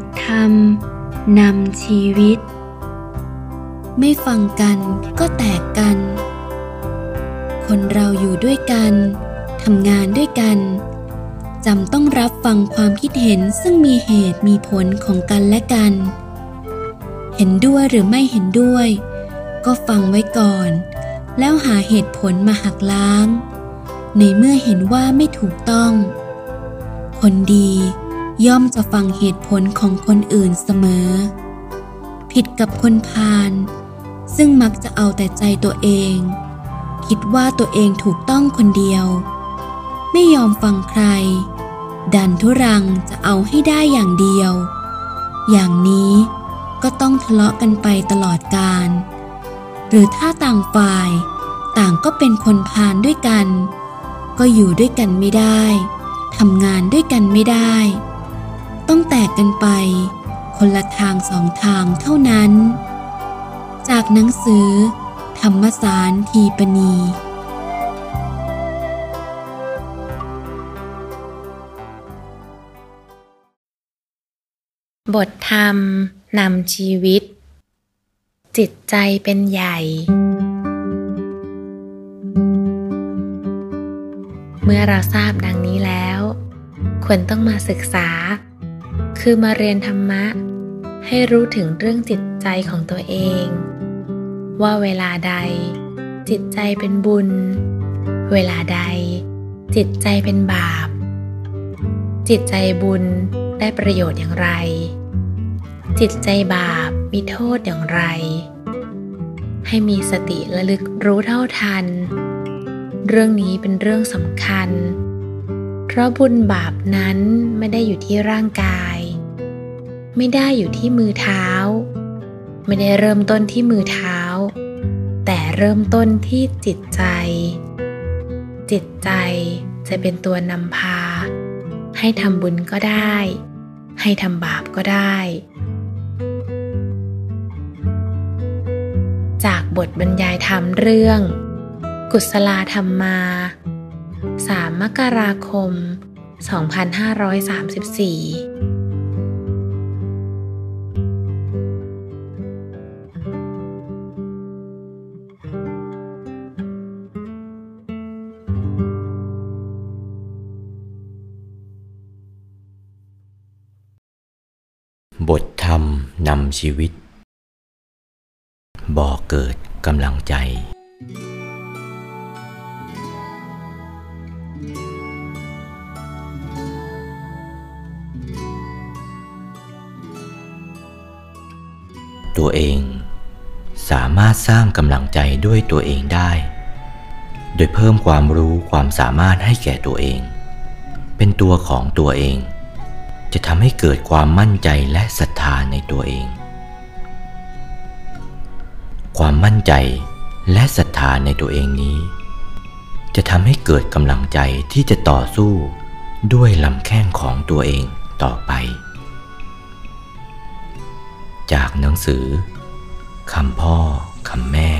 ทธรรมนำชีวิต ไม่ฟังกันก็แตกกัน คนเราอยู่ด้วยกันทำงานด้วยกันจำต้องรับฟังความคิดเห็นซึ่งมีเหตุมีผลของกันและกัน เห็นด้วยหรือไม่เห็นด้วย ก็ฟังไว้ก่อน แล้วหาเหตุผลมาหักล้าง ในเมื่อเห็นว่าไม่ถูกต้อง คนดี ย่อมจะฟังเหตุผลของคนอื่นเสมอ ผิดกับคนพาลซึ่งมักจะเอาแต่ใจตัวเอง คิดว่าตัวเองถูกต้องคนเดียว ไม่ยอมฟังใคร ดันทุรังจะเอาให้ได้อย่างเดียว อย่างนี้ก็ต้องทะเลาะกันไปตลอดกาลหรือถ้าต่างฝ่าย ต่างก็เป็นคนพาลด้วยกัน ก็อยู่ด้วยกันไม่ได้ทำงานด้วยกันไม่ได้ ต้องแตกกันไป คนละทางสองทางเท่านั้น จากหนังสือ ธรรมสารทีปณีบทธรรมนำชีวิต จิตใจเป็นใหญ่ เมื่อเราทราบดังนี้แล้ว ควรต้องมาศึกษา คือมาเรียนธรรมะ ให้รู้ถึงเรื่องจิตใจของตัวเอง ว่าเวลาใด จิตใจเป็นบุญ เวลาใด จิตใจเป็นบาป จิตใจบุญได้ประโยชน์อย่างไร จิตใจบาปมีโทษอย่างไร ให้มีสติระลึกรู้เท่าทัน เรื่องนี้เป็นเรื่องสำคัญ เพราะบุญบาปนั้นไม่ได้อยู่ที่ร่างกาย ไม่ได้อยู่ที่มือเท้า ไม่ได้เริ่มต้นที่มือเท้า แต่เริ่มต้นที่จิตใจ จิตใจจะเป็นตัวนำพา ให้ทำบุญก็ได้ ให้ทำบาปก็ได้ จากบทบรรยายธรรมเรื่อง กุศลาธรรมมา 3 มกราคม 2534 บทธรรมนำชีวิต บ่อเกิดกำลังใจ ตัวเองสามารถสร้างกำลังใจด้วยตัวเองได้ โดยเพิ่มความรู้ความสามารถให้แก่ตัวเอง เป็นตัวของตัวเอง จะทำให้เกิดความมั่นใจและศรัทธาในตัวเอง ความมั่นใจและศรัทธาในตัวเองนี้ จะทำให้เกิดกำลังใจที่จะต่อสู้ด้วยลำแข้งของตัวเองต่อไป จากหนังสือคำพ่อคำแม่